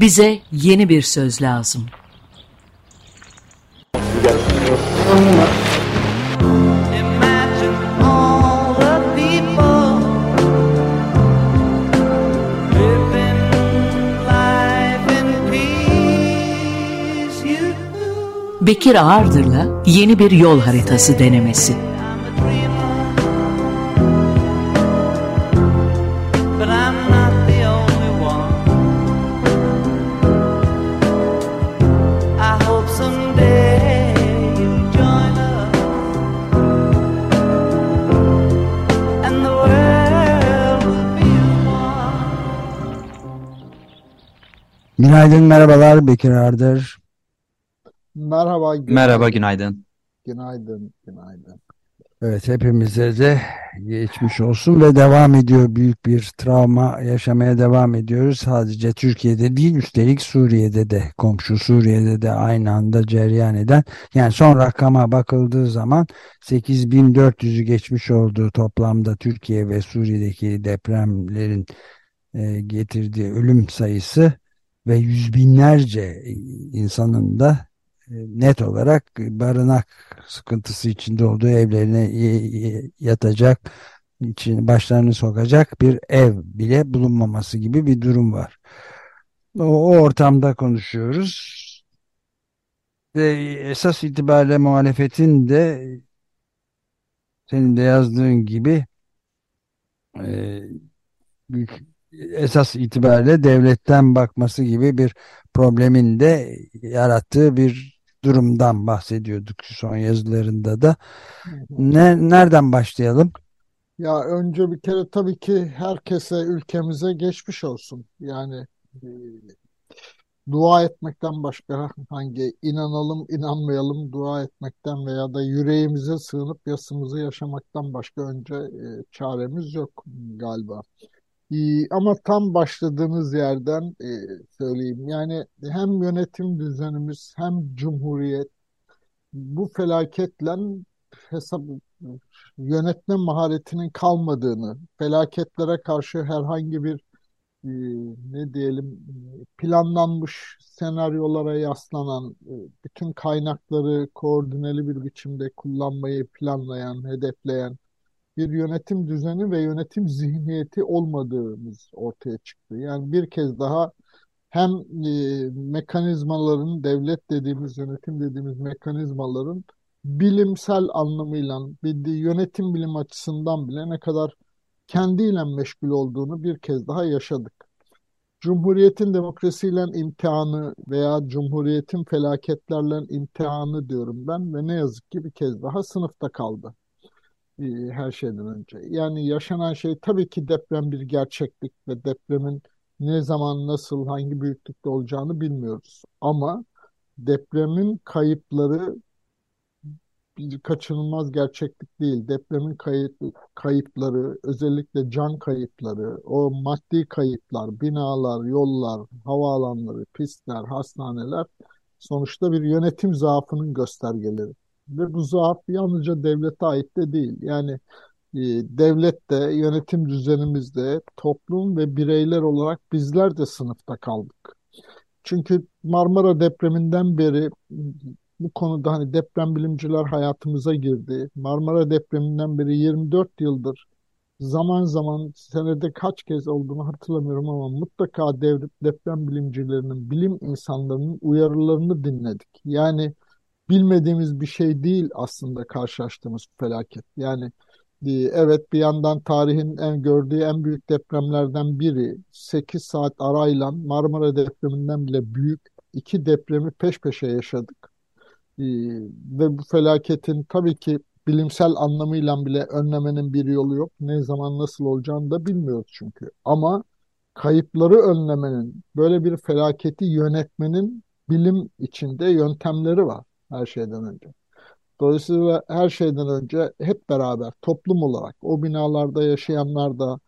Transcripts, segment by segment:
Bize yeni bir söz lazım. Bekir Ağırdır'la yeni bir yol haritası denemesi. Günaydın, merhabalar. Bekir Ardır. Merhaba, günaydın. Merhaba, günaydın. Günaydın, günaydın. Evet, hepimize de geçmiş olsun ve devam ediyor. Büyük bir travma yaşamaya devam ediyoruz. Sadece Türkiye'de değil, üstelik Suriye'de de, komşu Suriye'de de aynı anda cereyan eden. Yani son rakama bakıldığı zaman 8400'ü geçmiş olduğu toplamda Türkiye ve Suriye'deki depremlerin e, getirdiği ölüm sayısı ve yüz binlerce insanın da e, net olarak barınak sıkıntısı içinde olduğu evlerine yatacak, için başlarını sokacak bir ev bile bulunmaması gibi bir durum var. O, o ortamda konuşuyoruz. Ve esas itibariyle muhalefetin de senin de yazdığın gibi e, esas itibariyle devletten bakması gibi bir problemin de yarattığı bir durumdan bahsediyorduk son yazılarında da. Ne, nereden başlayalım? Ya önce bir kere tabii ki herkese ülkemize geçmiş olsun. Yani e, dua etmekten başka hangi inanalım inanmayalım dua etmekten veya da yüreğimize sığınıp yasımızı yaşamaktan başka önce e, çaremiz yok galiba. Ee, ama tam başladığınız yerden e, söyleyeyim. Yani hem yönetim düzenimiz hem cumhuriyet bu felaketle hesap yönetme maharetinin kalmadığını, felaketlere karşı herhangi bir e, ne diyelim planlanmış senaryolara yaslanan, e, bütün kaynakları koordineli bir biçimde kullanmayı planlayan, hedefleyen bir yönetim düzeni ve yönetim zihniyeti olmadığımız ortaya çıktı. Yani bir kez daha hem e, mekanizmaların, devlet dediğimiz, yönetim dediğimiz mekanizmaların bilimsel anlamıyla, bildiği yönetim bilim açısından bile ne kadar kendiyle meşgul olduğunu bir kez daha yaşadık. Cumhuriyetin demokrasiyle imtihanı veya Cumhuriyetin felaketlerle imtihanı diyorum ben ve ne yazık ki bir kez daha sınıfta kaldı. E, her şeyden önce. Yani yaşanan şey tabii ki deprem bir gerçeklik ve depremin ne zaman, nasıl, hangi büyüklükte olacağını bilmiyoruz. Ama depremin kayıpları bir kaçınılmaz gerçeklik değil. Depremin kayıp, kayıpları, özellikle can kayıpları, o maddi kayıplar, binalar, yollar, havaalanları, pistler, hastaneler sonuçta bir yönetim zaafının göstergeleri. Ve bu zaaf yalnızca devlete ait de değil. Yani e, devlet de, yönetim düzenimizde, toplum ve bireyler olarak bizler de sınıfta kaldık. Çünkü Marmara depreminden beri bu konuda hani deprem bilimciler hayatımıza girdi. Marmara depreminden beri 24 yıldır zaman zaman senede kaç kez olduğunu hatırlamıyorum ama mutlaka deprem bilimcilerinin, bilim insanlarının uyarılarını dinledik. Yani bilmediğimiz bir şey değil aslında karşılaştığımız felaket. Yani e, evet bir yandan tarihin en gördüğü en büyük depremlerden biri 8 saat arayla Marmara depreminden bile büyük iki depremi peş peşe yaşadık. E, ve bu felaketin tabii ki bilimsel anlamıyla bile önlemenin bir yolu yok. Ne zaman nasıl olacağını da bilmiyoruz çünkü. Ama kayıpları önlemenin, böyle bir felaketi yönetmenin bilim içinde yöntemleri var her şeyden önce. Dolayısıyla her şeyden önce hep beraber toplum olarak o binalarda yaşayanlar da,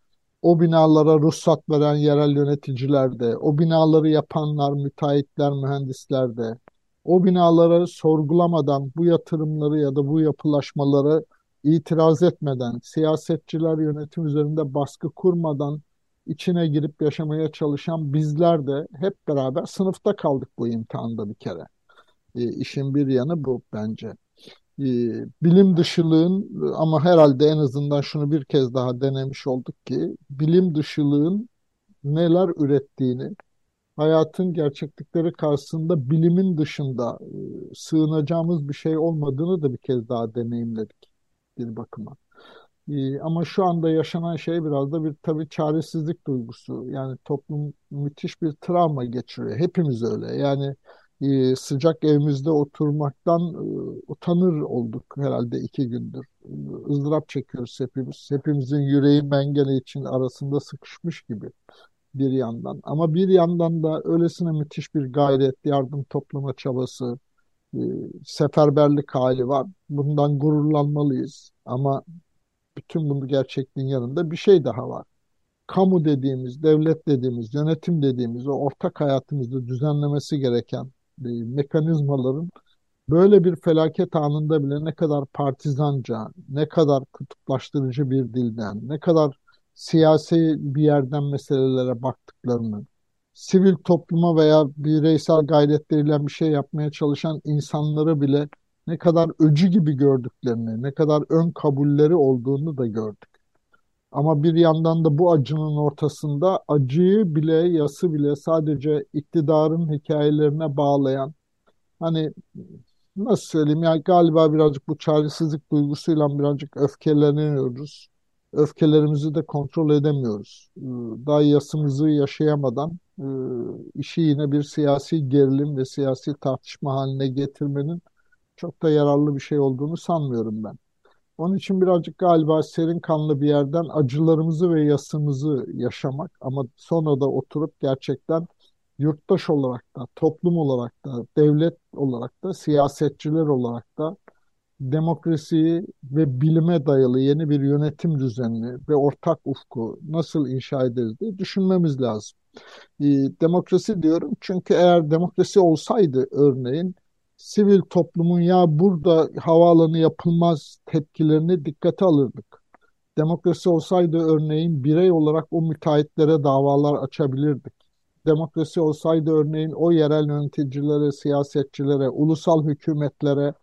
o binalara ruhsat veren yerel yöneticiler de, o binaları yapanlar, müteahhitler, mühendisler de, o binaları sorgulamadan bu yatırımları ya da bu yapılaşmaları itiraz etmeden, siyasetçiler yönetim üzerinde baskı kurmadan içine girip yaşamaya çalışan bizler de hep beraber sınıfta kaldık bu imtihanda bir kere. E, işin bir yanı bu bence. E, bilim dışılığın ama herhalde en azından şunu bir kez daha denemiş olduk ki bilim dışılığın neler ürettiğini, hayatın gerçeklikleri karşısında bilimin dışında e, sığınacağımız bir şey olmadığını da bir kez daha deneyimledik bir bakıma. E, ama şu anda yaşanan şey biraz da bir tabii çaresizlik duygusu. Yani toplum müthiş bir travma geçiriyor. Hepimiz öyle. Yani e, sıcak evimizde oturmaktan utanır olduk herhalde iki gündür. ızdırap çekiyoruz hepimiz. Hepimizin yüreği mengene için arasında sıkışmış gibi bir yandan. Ama bir yandan da öylesine müthiş bir gayret, yardım toplama çabası, e, seferberlik hali var. Bundan gururlanmalıyız. Ama bütün bunu gerçekliğin yanında bir şey daha var. Kamu dediğimiz, devlet dediğimiz, yönetim dediğimiz o ortak hayatımızda düzenlemesi gereken e, mekanizmaların böyle bir felaket anında bile ne kadar partizanca, ne kadar kutuplaştırıcı bir dilden, ne kadar siyasi bir yerden meselelere baktıklarını, sivil topluma veya bireysel gayretleriyle bir şey yapmaya çalışan insanları bile ne kadar öcü gibi gördüklerini, ne kadar ön kabulleri olduğunu da gördük. Ama bir yandan da bu acının ortasında acıyı bile, yası bile sadece iktidarın hikayelerine bağlayan, hani nasıl söyleyeyim yani galiba birazcık bu çaresizlik duygusuyla birazcık öfkeleniyoruz öfkelerimizi de kontrol edemiyoruz. Ee, daha yasımızı yaşayamadan e, işi yine bir siyasi gerilim ve siyasi tartışma haline getirmenin çok da yararlı bir şey olduğunu sanmıyorum ben. Onun için birazcık galiba serin kanlı bir yerden acılarımızı ve yasımızı yaşamak ama sonra da oturup gerçekten yurttaş olarak da, toplum olarak da, devlet olarak da, siyasetçiler olarak da demokrasiyi ve bilime dayalı yeni bir yönetim düzenini ve ortak ufku nasıl inşa ederiz diye düşünmemiz lazım. E, demokrasi diyorum çünkü eğer demokrasi olsaydı örneğin sivil toplumun ya burada havaalanı yapılmaz tepkilerini dikkate alırdık. Demokrasi olsaydı örneğin birey olarak o müteahhitlere davalar açabilirdik. Demokrasi olsaydı örneğin o yerel yöneticilere, siyasetçilere, ulusal hükümetlere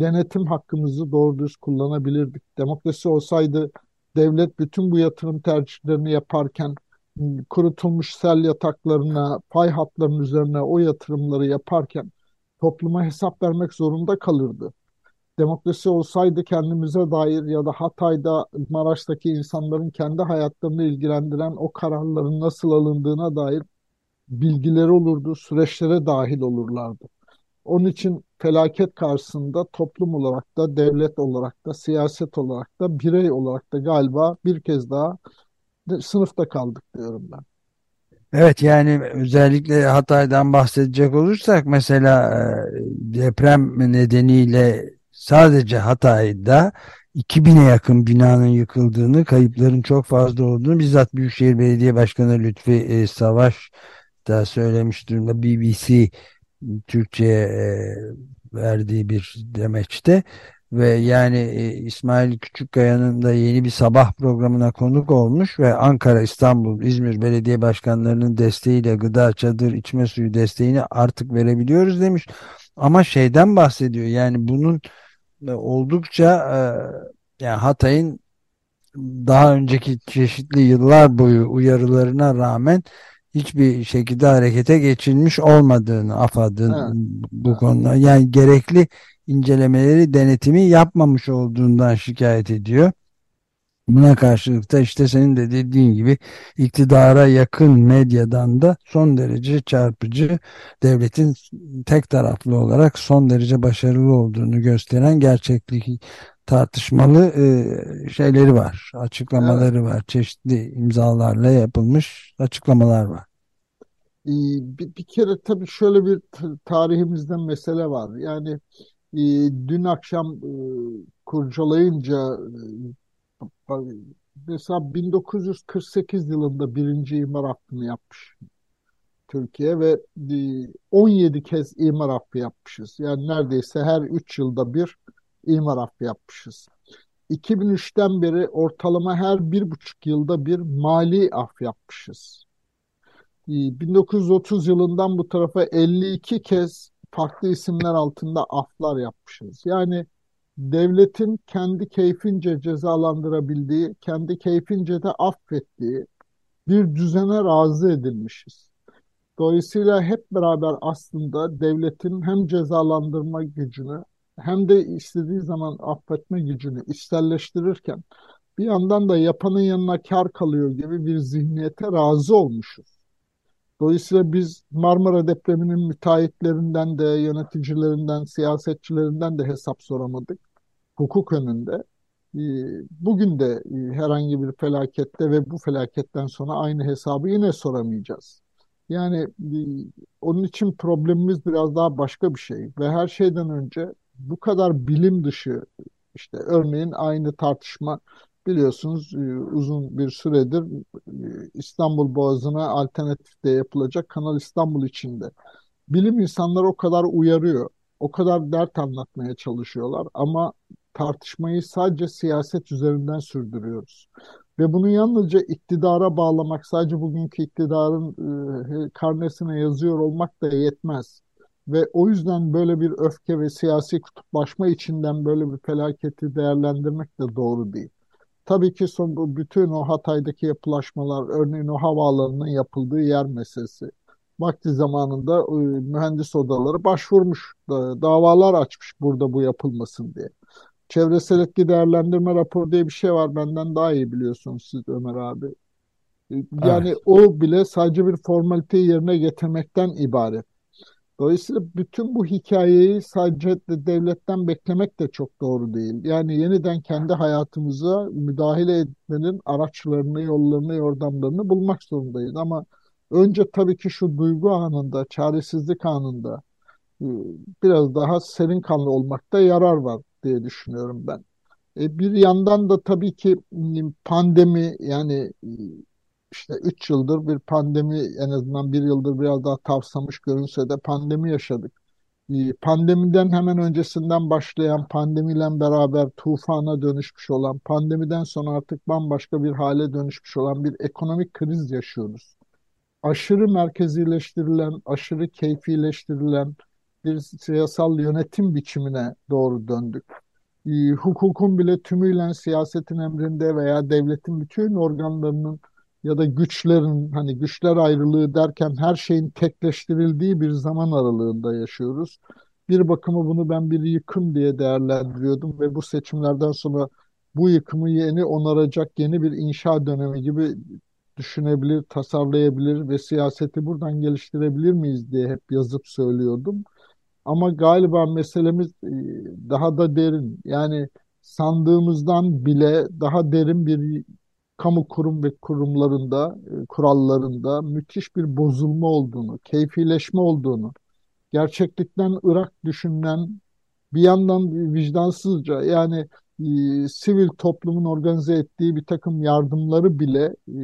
denetim hakkımızı doğru düz kullanabilirdik. Demokrasi olsaydı devlet bütün bu yatırım tercihlerini yaparken ıı, kurutulmuş sel yataklarına, pay hatlarının üzerine o yatırımları yaparken topluma hesap vermek zorunda kalırdı. Demokrasi olsaydı kendimize dair ya da Hatay'da, Maraş'taki insanların kendi hayatlarını ilgilendiren o kararların nasıl alındığına dair bilgileri olurdu, süreçlere dahil olurlardı. Onun için felaket karşısında toplum olarak da, devlet olarak da, siyaset olarak da, birey olarak da galiba bir kez daha sınıfta kaldık diyorum ben. Evet yani özellikle Hatay'dan bahsedecek olursak mesela e, deprem nedeniyle sadece Hatay'da 2000'e yakın binanın yıkıldığını, kayıpların çok fazla olduğunu bizzat Büyükşehir Belediye Başkanı Lütfi e, Savaş da söylemiş durumda BBC Türkçe'ye e, verdiği bir demeçte ve yani e, İsmail Küçükkaya'nın da yeni bir sabah programına konuk olmuş ve Ankara, İstanbul, İzmir belediye başkanlarının desteğiyle gıda, çadır, içme suyu desteğini artık verebiliyoruz demiş. Ama şeyden bahsediyor yani bunun oldukça e, yani Hatay'ın daha önceki çeşitli yıllar boyu uyarılarına rağmen hiçbir şekilde harekete geçilmiş olmadığını AFAD'ın bu konuda. Yani gerekli incelemeleri denetimi yapmamış olduğundan şikayet ediyor. Buna karşılık da işte senin de dediğin gibi iktidara yakın medyadan da son derece çarpıcı devletin tek taraflı olarak son derece başarılı olduğunu gösteren gerçeklik tartışmalı e, şeyleri var, açıklamaları evet. var. Çeşitli imzalarla yapılmış açıklamalar var. Ee, bir, bir kere tabii şöyle bir tarihimizden mesele var. Yani e, dün akşam e, kurcalayınca e, mesela 1948 yılında birinci imar hakkını yapmış Türkiye ve 17 kez imar hakkı yapmışız. Yani neredeyse her 3 yılda bir imar affı yapmışız. 2003'ten beri ortalama her bir buçuk yılda bir mali af yapmışız. 1930 yılından bu tarafa 52 kez farklı isimler altında aflar yapmışız. Yani devletin kendi keyfince cezalandırabildiği, kendi keyfince de affettiği bir düzene razı edilmişiz. Dolayısıyla hep beraber aslında devletin hem cezalandırma gücünü hem de istediği zaman affetme gücünü içselleştirirken bir yandan da yapanın yanına kar kalıyor gibi bir zihniyete razı olmuşuz. Dolayısıyla biz Marmara depreminin müteahhitlerinden de, yöneticilerinden, siyasetçilerinden de hesap soramadık. Hukuk önünde. Ee, bugün de e, herhangi bir felakette ve bu felaketten sonra aynı hesabı yine soramayacağız. Yani e, onun için problemimiz biraz daha başka bir şey ve her şeyden önce bu kadar bilim dışı işte örneğin aynı tartışma biliyorsunuz e, uzun bir süredir e, İstanbul Boğazı'na alternatif de yapılacak Kanal İstanbul içinde. Bilim insanları o kadar uyarıyor, o kadar dert anlatmaya çalışıyorlar ama tartışmayı sadece siyaset üzerinden sürdürüyoruz. Ve bunu yalnızca iktidara bağlamak, sadece bugünkü iktidarın e, karnesine yazıyor olmak da yetmez. Ve o yüzden böyle bir öfke ve siyasi kutuplaşma içinden böyle bir felaketi değerlendirmek de doğru değil. Tabii ki son bütün o Hatay'daki yapılaşmalar, örneğin o havaalanının yapıldığı yer meselesi. Vakti zamanında e, mühendis odaları başvurmuş, davalar açmış burada bu yapılmasın diye. Çevresel etki değerlendirme raporu diye bir şey var. Benden daha iyi biliyorsunuz siz Ömer abi. Yani evet. o bile sadece bir formaliteyi yerine getirmekten ibaret. Dolayısıyla bütün bu hikayeyi sadece devletten beklemek de çok doğru değil. Yani yeniden kendi hayatımıza müdahale etmenin araçlarını, yollarını, yordamlarını bulmak zorundayız. Ama önce tabii ki şu duygu anında, çaresizlik anında e, biraz daha serin kanlı olmakta yarar var diye düşünüyorum ben. E, bir yandan da tabii ki pandemi yani işte 3 yıldır bir pandemi en azından bir yıldır biraz daha tavsamış görünse de pandemi yaşadık. Ee, pandemiden hemen öncesinden başlayan pandemiyle beraber tufana dönüşmüş olan, pandemiden sonra artık bambaşka bir hale dönüşmüş olan bir ekonomik kriz yaşıyoruz. Aşırı merkezileştirilen, aşırı keyfileştirilen bir siyasal yönetim biçimine doğru döndük. Ee, hukukun bile tümüyle siyasetin emrinde veya devletin bütün organlarının ya da güçlerin hani güçler ayrılığı derken her şeyin tekleştirildiği bir zaman aralığında yaşıyoruz. Bir bakıma bunu ben bir yıkım diye değerlendiriyordum ve bu seçimlerden sonra bu yıkımı yeni onaracak yeni bir inşa dönemi gibi düşünebilir, tasarlayabilir ve siyaseti buradan geliştirebilir miyiz diye hep yazıp söylüyordum. Ama galiba meselemiz e, daha da derin. Yani sandığımızdan bile daha derin bir kamu kurum ve kurumlarında, e, kurallarında müthiş bir bozulma olduğunu, keyfileşme olduğunu, gerçeklikten Irak düşünülen bir yandan vicdansızca yani e, sivil toplumun organize ettiği bir takım yardımları bile e,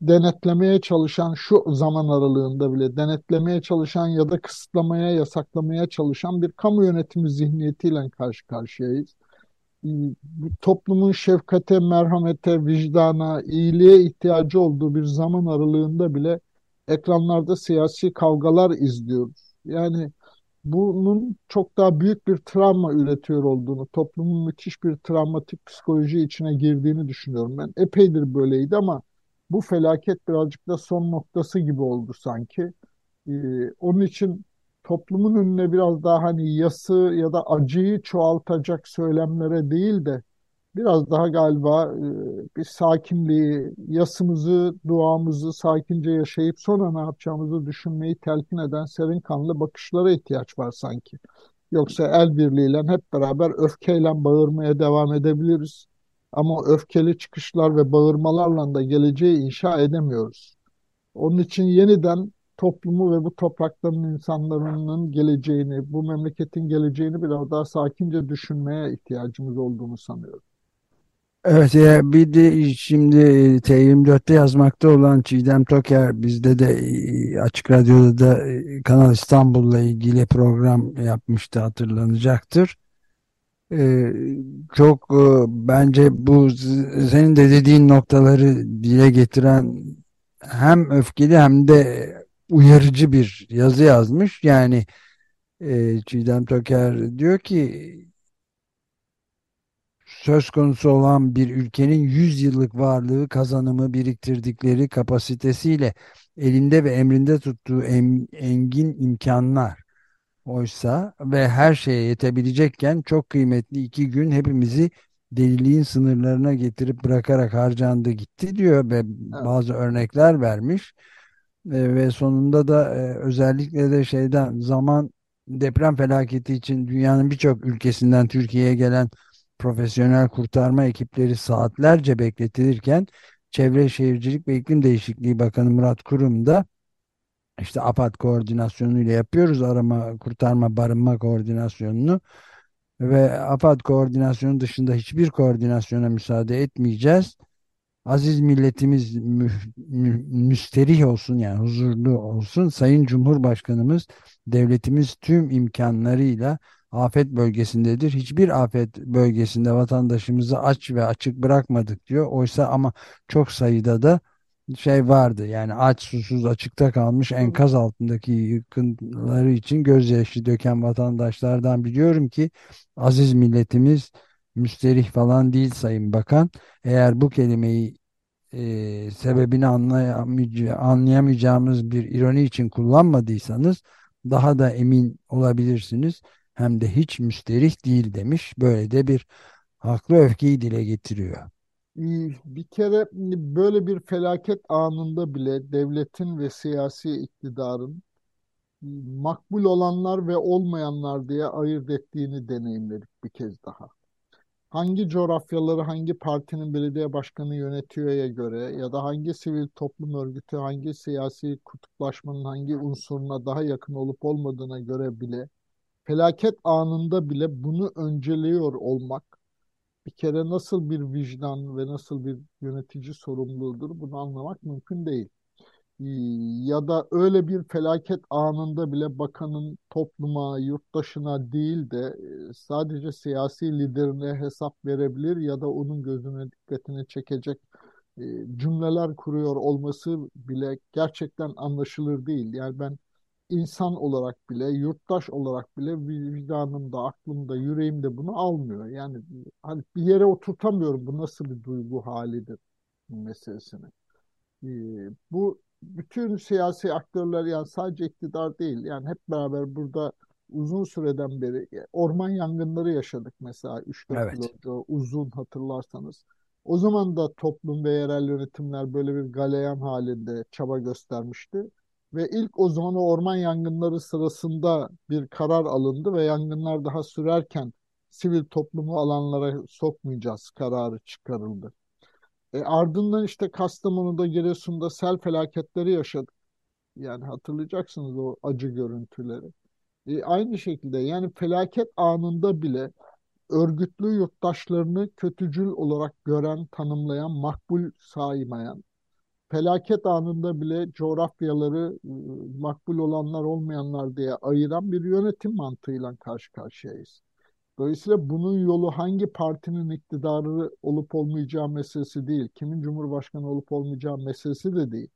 denetlemeye çalışan şu zaman aralığında bile denetlemeye çalışan ya da kısıtlamaya, yasaklamaya çalışan bir kamu yönetimi zihniyetiyle karşı karşıyayız toplumun şefkate, merhamete, vicdana, iyiliğe ihtiyacı olduğu bir zaman aralığında bile ekranlarda siyasi kavgalar izliyoruz. Yani bunun çok daha büyük bir travma üretiyor olduğunu, toplumun müthiş bir travmatik psikoloji içine girdiğini düşünüyorum. Ben epeydir böyleydi ama bu felaket birazcık da son noktası gibi oldu sanki. Ee, onun için toplumun önüne biraz daha hani yası ya da acıyı çoğaltacak söylemlere değil de biraz daha galiba e, bir sakinliği, yasımızı, duamızı sakince yaşayıp sonra ne yapacağımızı düşünmeyi telkin eden serin kanlı bakışlara ihtiyaç var sanki. Yoksa el birliğiyle hep beraber öfkeyle bağırmaya devam edebiliriz. Ama öfkeli çıkışlar ve bağırmalarla da geleceği inşa edemiyoruz. Onun için yeniden toplumu ve bu toprakların insanların geleceğini, bu memleketin geleceğini biraz daha sakince düşünmeye ihtiyacımız olduğunu sanıyorum. Evet ya bir de şimdi T24'te yazmakta olan Çiğdem Toker bizde de e, Açık Radyo'da da e, Kanal İstanbul'la ilgili program yapmıştı hatırlanacaktır. Ee, çok e, bence bu senin de dediğin noktaları dile getiren hem öfkeli hem de uyarıcı bir yazı yazmış. Yani e, Çiğdem Toker diyor ki söz konusu olan bir ülkenin 100 yıllık varlığı, kazanımı, biriktirdikleri kapasitesiyle elinde ve emrinde tuttuğu em- engin imkanlar oysa ve her şeye yetebilecekken çok kıymetli iki gün hepimizi deliliğin sınırlarına getirip bırakarak harcandı gitti diyor ve Evet. bazı örnekler vermiş. E, ve sonunda da e, özellikle de şeyden zaman deprem felaketi için dünyanın birçok ülkesinden Türkiye'ye gelen profesyonel kurtarma ekipleri saatlerce bekletilirken Çevre Şehircilik ve İklim Değişikliği Bakanı Murat Kurum da işte AFAD koordinasyonuyla yapıyoruz arama, kurtarma, barınma koordinasyonunu ve AFAD koordinasyonu dışında hiçbir koordinasyona müsaade etmeyeceğiz. Aziz milletimiz mü, mü- müsterih olsun yani huzurlu olsun. Sayın Cumhurbaşkanımız devletimiz tüm imkanlarıyla afet bölgesindedir. Hiçbir afet bölgesinde vatandaşımızı aç ve açık bırakmadık diyor. Oysa ama çok sayıda da şey vardı yani aç susuz açıkta kalmış enkaz altındaki yıkıntıları için gözyaşı döken vatandaşlardan biliyorum ki aziz milletimiz müsterih falan değil Sayın Bakan. Eğer bu kelimeyi e, sebebini anlayamayacağ- anlayamayacağımız bir ironi için kullanmadıysanız daha da emin olabilirsiniz. Hem de hiç müsterih değil demiş. Böyle de bir haklı öfkeyi dile getiriyor. Bir kere böyle bir felaket anında bile devletin ve siyasi iktidarın makbul olanlar ve olmayanlar diye ayırt ettiğini deneyimledik bir kez daha. Hangi coğrafyaları hangi partinin belediye başkanı yönetiyor'ya göre ya da hangi sivil toplum örgütü hangi siyasi kutuplaşmanın hangi unsuruna daha yakın olup olmadığına göre bile felaket anında bile bunu önceliyor olmak bir kere nasıl bir vicdan ve nasıl bir yönetici sorumluluğudur bunu anlamak mümkün değil. Ya da öyle bir felaket anında bile bakanın topluma, yurttaşına değil de e, sadece siyasi liderine hesap verebilir ya da onun gözüne dikkatini çekecek e, cümleler kuruyor olması bile gerçekten anlaşılır değil. Yani ben insan olarak bile, yurttaş olarak bile vicdanımda, aklımda, yüreğimde bunu almıyor. Yani hani bir yere oturtamıyorum bu nasıl bir duygu halidir meselesini. Ee, bu bütün siyasi aktörler yani sadece iktidar değil yani hep beraber burada uzun süreden beri e, orman yangınları yaşadık mesela 3-4 yıl Evet. önce uzun hatırlarsanız. O zaman da toplum ve yerel yönetimler böyle bir galeyan halinde çaba göstermişti. Ve ilk o zaman o orman yangınları sırasında bir karar alındı ve yangınlar daha sürerken sivil toplumu alanlara sokmayacağız kararı çıkarıldı. E, ardından işte Kastamonu'da, Giresun'da sel felaketleri yaşadık. Yani hatırlayacaksınız o acı görüntüleri. E, aynı şekilde yani felaket anında bile örgütlü yurttaşlarını kötücül olarak gören, tanımlayan, makbul saymayan, felaket anında bile coğrafyaları e, makbul olanlar olmayanlar diye ayıran bir yönetim mantığıyla karşı karşıyayız. Dolayısıyla bunun yolu hangi partinin iktidarı olup olmayacağı meselesi değil, kimin cumhurbaşkanı olup olmayacağı meselesi de değil.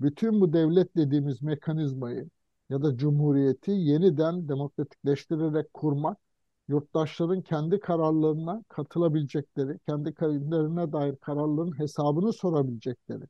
Bütün bu devlet dediğimiz mekanizmayı ya da cumhuriyeti yeniden demokratikleştirerek kurmak, yurttaşların kendi kararlarına katılabilecekleri, kendi kararlarına dair kararların hesabını sorabilecekleri,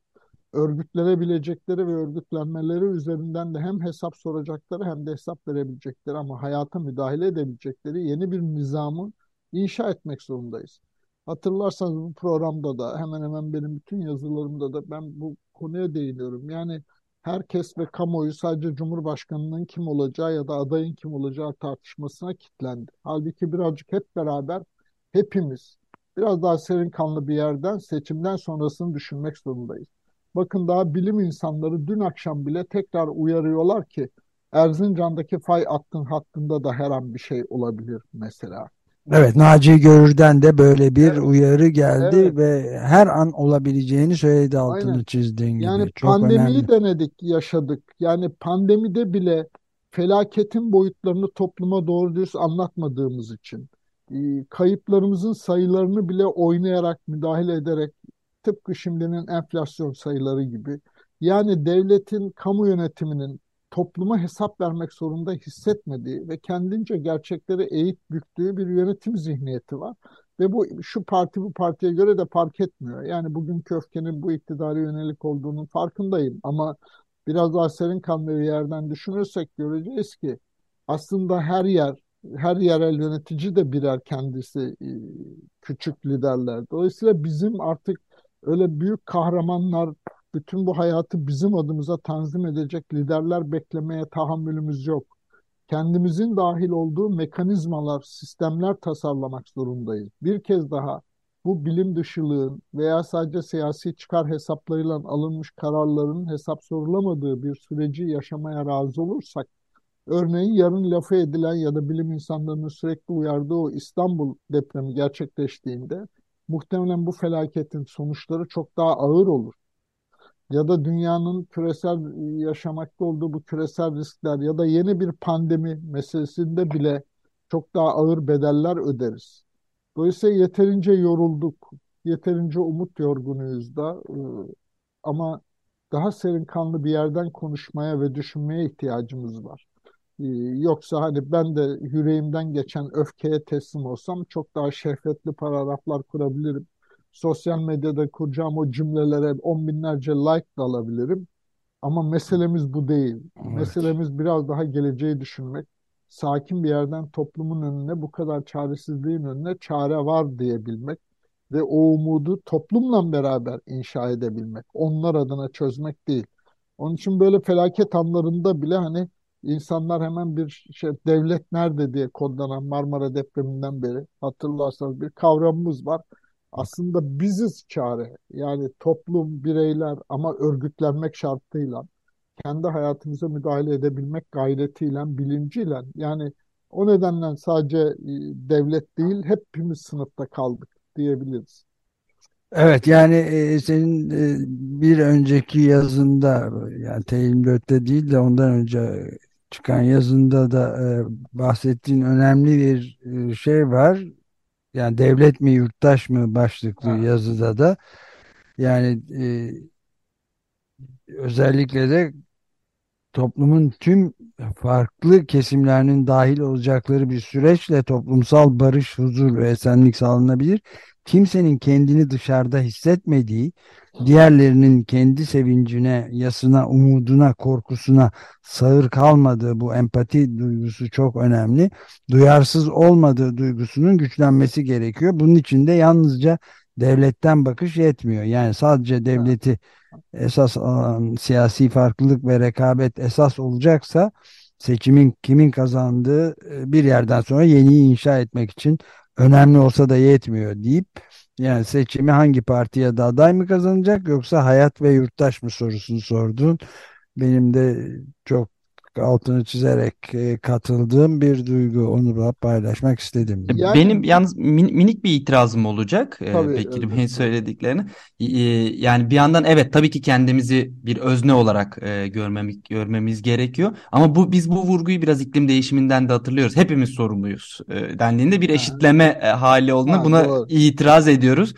örgütlenebilecekleri ve örgütlenmeleri üzerinden de hem hesap soracakları hem de hesap verebilecekleri ama hayata müdahale edebilecekleri yeni bir nizamı inşa etmek zorundayız. Hatırlarsanız bu programda da hemen hemen benim bütün yazılarımda da ben bu konuya değiniyorum. Yani herkes ve kamuoyu sadece Cumhurbaşkanının kim olacağı ya da adayın kim olacağı tartışmasına kilitlendi. Halbuki birazcık hep beraber hepimiz biraz daha serin kanlı bir yerden seçimden sonrasını düşünmek zorundayız. Bakın daha bilim insanları dün akşam bile tekrar uyarıyorlar ki Erzincan'daki fay hattın hattında da her an bir şey olabilir mesela. Evet, Naci Görür'den de böyle bir Evet, uyarı evet, geldi ve her an olabileceğini söyledi altını aynen. çizdiğin Yani gibi. Çok pandemiyi önemli. denedik, yaşadık. Yani pandemide bile felaketin boyutlarını topluma doğru dürüst anlatmadığımız için, kayıplarımızın sayılarını bile oynayarak, müdahale ederek tıpkı şimdinin enflasyon sayıları gibi. Yani devletin, kamu yönetiminin topluma hesap vermek zorunda hissetmediği ve kendince gerçekleri eğip büktüğü bir yönetim zihniyeti var. Ve bu şu parti bu partiye göre de fark etmiyor. Yani bugünkü öfkenin bu iktidara yönelik olduğunun farkındayım. Ama biraz daha serin kanlı bir yerden düşünürsek göreceğiz ki aslında her yer, her yerel yönetici de birer kendisi küçük liderler. Dolayısıyla bizim artık öyle büyük kahramanlar, bütün bu hayatı bizim adımıza tanzim edecek liderler beklemeye tahammülümüz yok. Kendimizin dahil olduğu mekanizmalar, sistemler tasarlamak zorundayız. Bir kez daha bu bilim dışılığın veya sadece siyasi çıkar hesaplarıyla alınmış kararların hesap sorulamadığı bir süreci yaşamaya razı olursak, örneğin yarın lafı edilen ya da bilim insanlarının sürekli uyardığı o İstanbul depremi gerçekleştiğinde muhtemelen bu felaketin sonuçları çok daha ağır olur ya da dünyanın küresel yaşamakta olduğu bu küresel riskler ya da yeni bir pandemi meselesinde bile çok daha ağır bedeller öderiz. Dolayısıyla yeterince yorulduk, yeterince umut yorgunuyuz da e, ama daha serin kanlı bir yerden konuşmaya ve düşünmeye ihtiyacımız var. E, yoksa hani ben de yüreğimden geçen öfkeye teslim olsam çok daha şehvetli paragraflar kurabilirim sosyal medyada kuracağım o cümlelere on binlerce like da alabilirim. Ama meselemiz bu değil. Evet. Meselemiz biraz daha geleceği düşünmek. Sakin bir yerden toplumun önüne bu kadar çaresizliğin önüne çare var diyebilmek ve o umudu toplumla beraber inşa edebilmek. Onlar adına çözmek değil. Onun için böyle felaket anlarında bile hani insanlar hemen bir şey devlet nerede diye kodlanan Marmara depreminden beri hatırlarsanız bir kavramımız var aslında biziz çare. Yani toplum, bireyler ama örgütlenmek şartıyla kendi hayatımıza müdahale edebilmek gayretiyle, bilinciyle yani o nedenle sadece e, devlet değil hepimiz sınıfta kaldık diyebiliriz. Evet yani e, senin e, bir önceki yazında yani T24'te değil de ondan önce çıkan yazında da e, bahsettiğin önemli bir e, şey var yani devlet mi yurttaş mı başlıklı ha. yazıda da yani e, özellikle de toplumun tüm farklı kesimlerinin dahil olacakları bir süreçle toplumsal barış, huzur ve esenlik sağlanabilir. Kimsenin kendini dışarıda hissetmediği, diğerlerinin kendi sevincine, yasına, umuduna, korkusuna sağır kalmadığı bu empati duygusu çok önemli. Duyarsız olmadığı duygusunun güçlenmesi gerekiyor. Bunun için de yalnızca devletten bakış yetmiyor. Yani sadece devleti esas siyasi farklılık ve rekabet esas olacaksa seçimin kimin kazandığı e, bir yerden sonra yeniyi inşa etmek için önemli olsa da yetmiyor deyip yani seçimi hangi partiye de aday mı kazanacak yoksa hayat ve yurttaş mı sorusunu sordun. Benim de çok altını çizerek e, katıldığım bir duygu. Onu da paylaşmak istedim. Yani, Benim yalnız min, minik bir itirazım olacak e, tabii, Bekir Bey'in söylediklerini. Yani bir yandan evet tabii ki kendimizi bir özne olarak e, görmemiz, görmemiz gerekiyor. Ama bu biz bu vurguyu biraz iklim değişiminden de hatırlıyoruz. Hepimiz sorumluyuz dendiğinde bir eşitleme ha. hali olduğunda buna doğru. itiraz ediyoruz.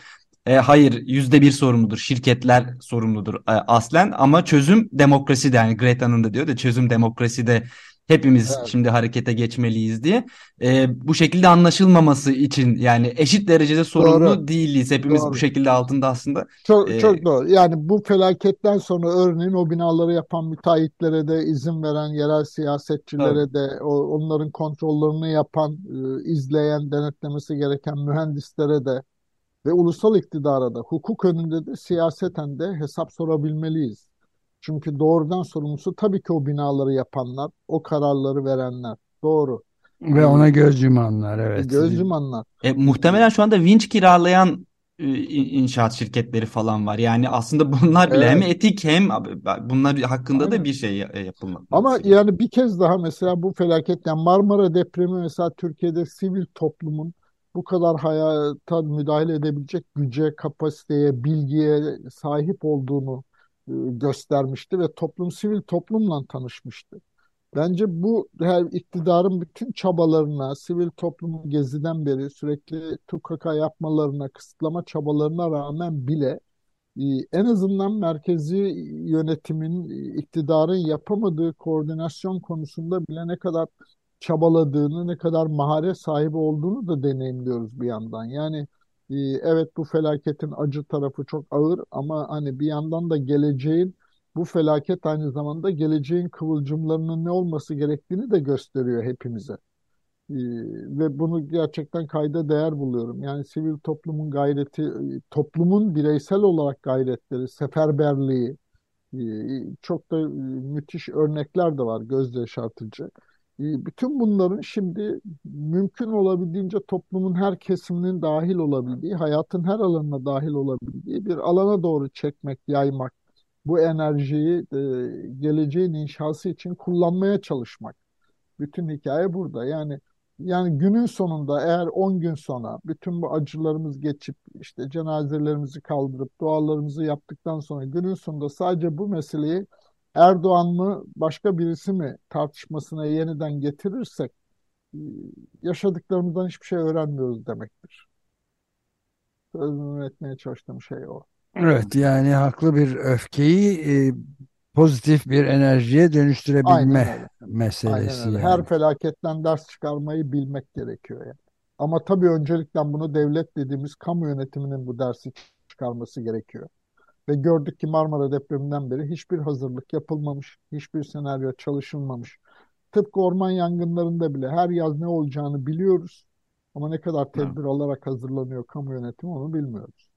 E, hayır yüzde bir sorumludur. Şirketler sorumludur e, aslen ama çözüm demokrasi de yani Greta'nın da diyor da çözüm demokrasi de hepimiz evet. şimdi harekete geçmeliyiz diye. E, bu şekilde anlaşılmaması için yani eşit derecede sorumlu doğru. değiliz. Hepimiz doğru. bu şekilde altında aslında. Çok, e, çok doğru. Yani bu felaketten sonra örneğin o binaları yapan müteahhitlere de izin veren yerel siyasetçilere tabii. de o, onların kontrollerini yapan, e, izleyen, denetlemesi gereken mühendislere de ve ulusal iktidara da hukuk önünde de siyaseten de hesap sorabilmeliyiz. Çünkü doğrudan sorumlusu tabii ki o binaları yapanlar, o kararları verenler. Doğru. Ve ona göz yumanlar evet. Göz yumanlar. E, muhtemelen şu anda vinç kiralayan e, inşaat şirketleri falan var. Yani aslında bunlar bile evet. hem etik hem bunlar hakkında Aynen. da bir şey yapılmalı. Ama yani bir kez daha mesela bu felaket yani Marmara depremi mesela Türkiye'de sivil toplumun bu kadar hayata müdahale edebilecek güce, kapasiteye, bilgiye sahip olduğunu e, göstermişti ve toplum sivil toplumla tanışmıştı. Bence bu her iktidarın bütün çabalarına, sivil toplumun geziden beri sürekli tukaka yapmalarına, kısıtlama çabalarına rağmen bile e, en azından merkezi yönetimin, e, iktidarın yapamadığı koordinasyon konusunda bile ne kadar çabaladığını, ne kadar maharet sahibi olduğunu da deneyimliyoruz bir yandan. Yani e, evet bu felaketin acı tarafı çok ağır ama hani bir yandan da geleceğin bu felaket aynı zamanda geleceğin kıvılcımlarının ne olması gerektiğini de gösteriyor hepimize. Ee, ve bunu gerçekten kayda değer buluyorum. Yani sivil toplumun gayreti, e, toplumun bireysel olarak gayretleri, seferberliği, e, çok da e, müthiş örnekler de var göz yaşartıcı. Bütün bunların şimdi mümkün olabildiğince toplumun her kesiminin dahil olabildiği, hayatın her alanına dahil olabildiği bir alana doğru çekmek, yaymak, bu enerjiyi geleceğin inşası için kullanmaya çalışmak. Bütün hikaye burada. Yani yani günün sonunda eğer 10 gün sonra bütün bu acılarımız geçip işte cenazelerimizi kaldırıp dualarımızı yaptıktan sonra günün sonunda sadece bu meseleyi Erdoğan mı başka birisi mi tartışmasına yeniden getirirsek e, yaşadıklarımızdan hiçbir şey öğrenmiyoruz demektir. Sözünü etmeye çalıştığım şey o. Evet yani haklı bir öfkeyi e, pozitif bir enerjiye dönüştürebilme meselesi Aynen öyle. yani. Her felaketten ders çıkarmayı bilmek gerekiyor yani. Ama tabii öncelikle bunu devlet dediğimiz kamu yönetiminin bu dersi çıkarması gerekiyor. Ve gördük ki Marmara depreminden beri hiçbir hazırlık yapılmamış, hiçbir senaryo çalışılmamış. Tıpkı orman yangınlarında bile her yaz ne olacağını biliyoruz. Ama ne kadar tedbir alarak hazırlanıyor kamu yönetimi onu bilmiyoruz.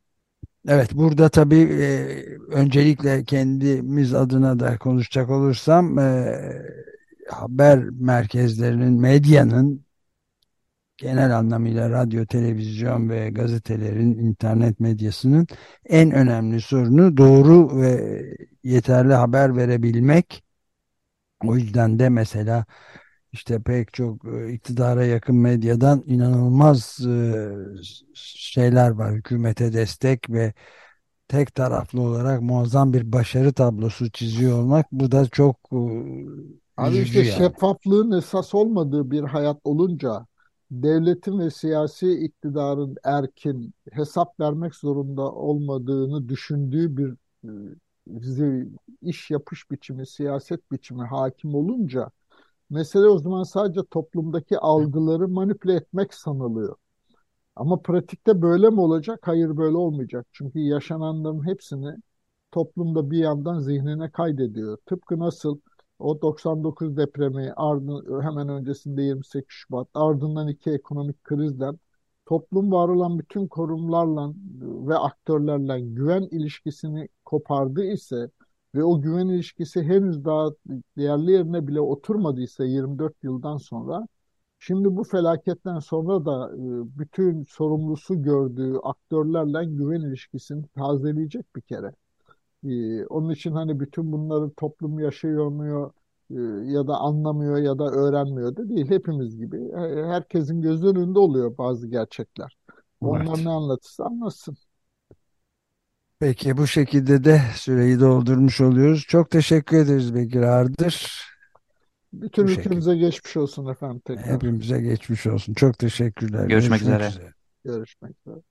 Evet burada tabii e, öncelikle kendimiz adına da konuşacak olursam e, haber merkezlerinin, medyanın genel anlamıyla radyo, televizyon ve gazetelerin, internet medyasının en önemli sorunu doğru ve yeterli haber verebilmek. O yüzden de mesela işte pek çok e, iktidara yakın medyadan inanılmaz e, şeyler var. Hükümete destek ve tek taraflı olarak muazzam bir başarı tablosu çiziyor olmak bu da çok e, Abi işte yani. şeffaflığın esas olmadığı bir hayat olunca devletin ve siyasi iktidarın erkin hesap vermek zorunda olmadığını düşündüğü bir e, iş yapış biçimi, siyaset biçimi hakim olunca mesele o zaman sadece toplumdaki algıları manipüle etmek sanılıyor. Ama pratikte böyle mi olacak? Hayır böyle olmayacak. Çünkü yaşananların hepsini toplumda bir yandan zihnine kaydediyor. Tıpkı nasıl o 99 depremi ardın, hemen öncesinde 28 Şubat ardından iki ekonomik krizden toplum var olan bütün kurumlarla ve aktörlerle güven ilişkisini kopardı ise ve o güven ilişkisi henüz daha değerli yerine bile oturmadıysa 24 yıldan sonra şimdi bu felaketten sonra da e, bütün sorumlusu gördüğü aktörlerle güven ilişkisini tazeleyecek bir kere. Ee, onun için hani bütün bunları toplum yaşayamıyor e, ya da anlamıyor ya da öğrenmiyor da değil. Hepimiz gibi. Herkesin göz önünde oluyor bazı gerçekler. Onlar Evet. ne anlatırsa anlatsın. Peki bu şekilde de süreyi doldurmuş oluyoruz. Çok teşekkür ederiz Bekir Ardır. Bütün Bu şekilde. ülkemize geçmiş olsun efendim tekrar. Hepimize geçmiş olsun. Çok teşekkürler. Görüşmek Görüşmek üzere. üzere. Görüşmek üzere.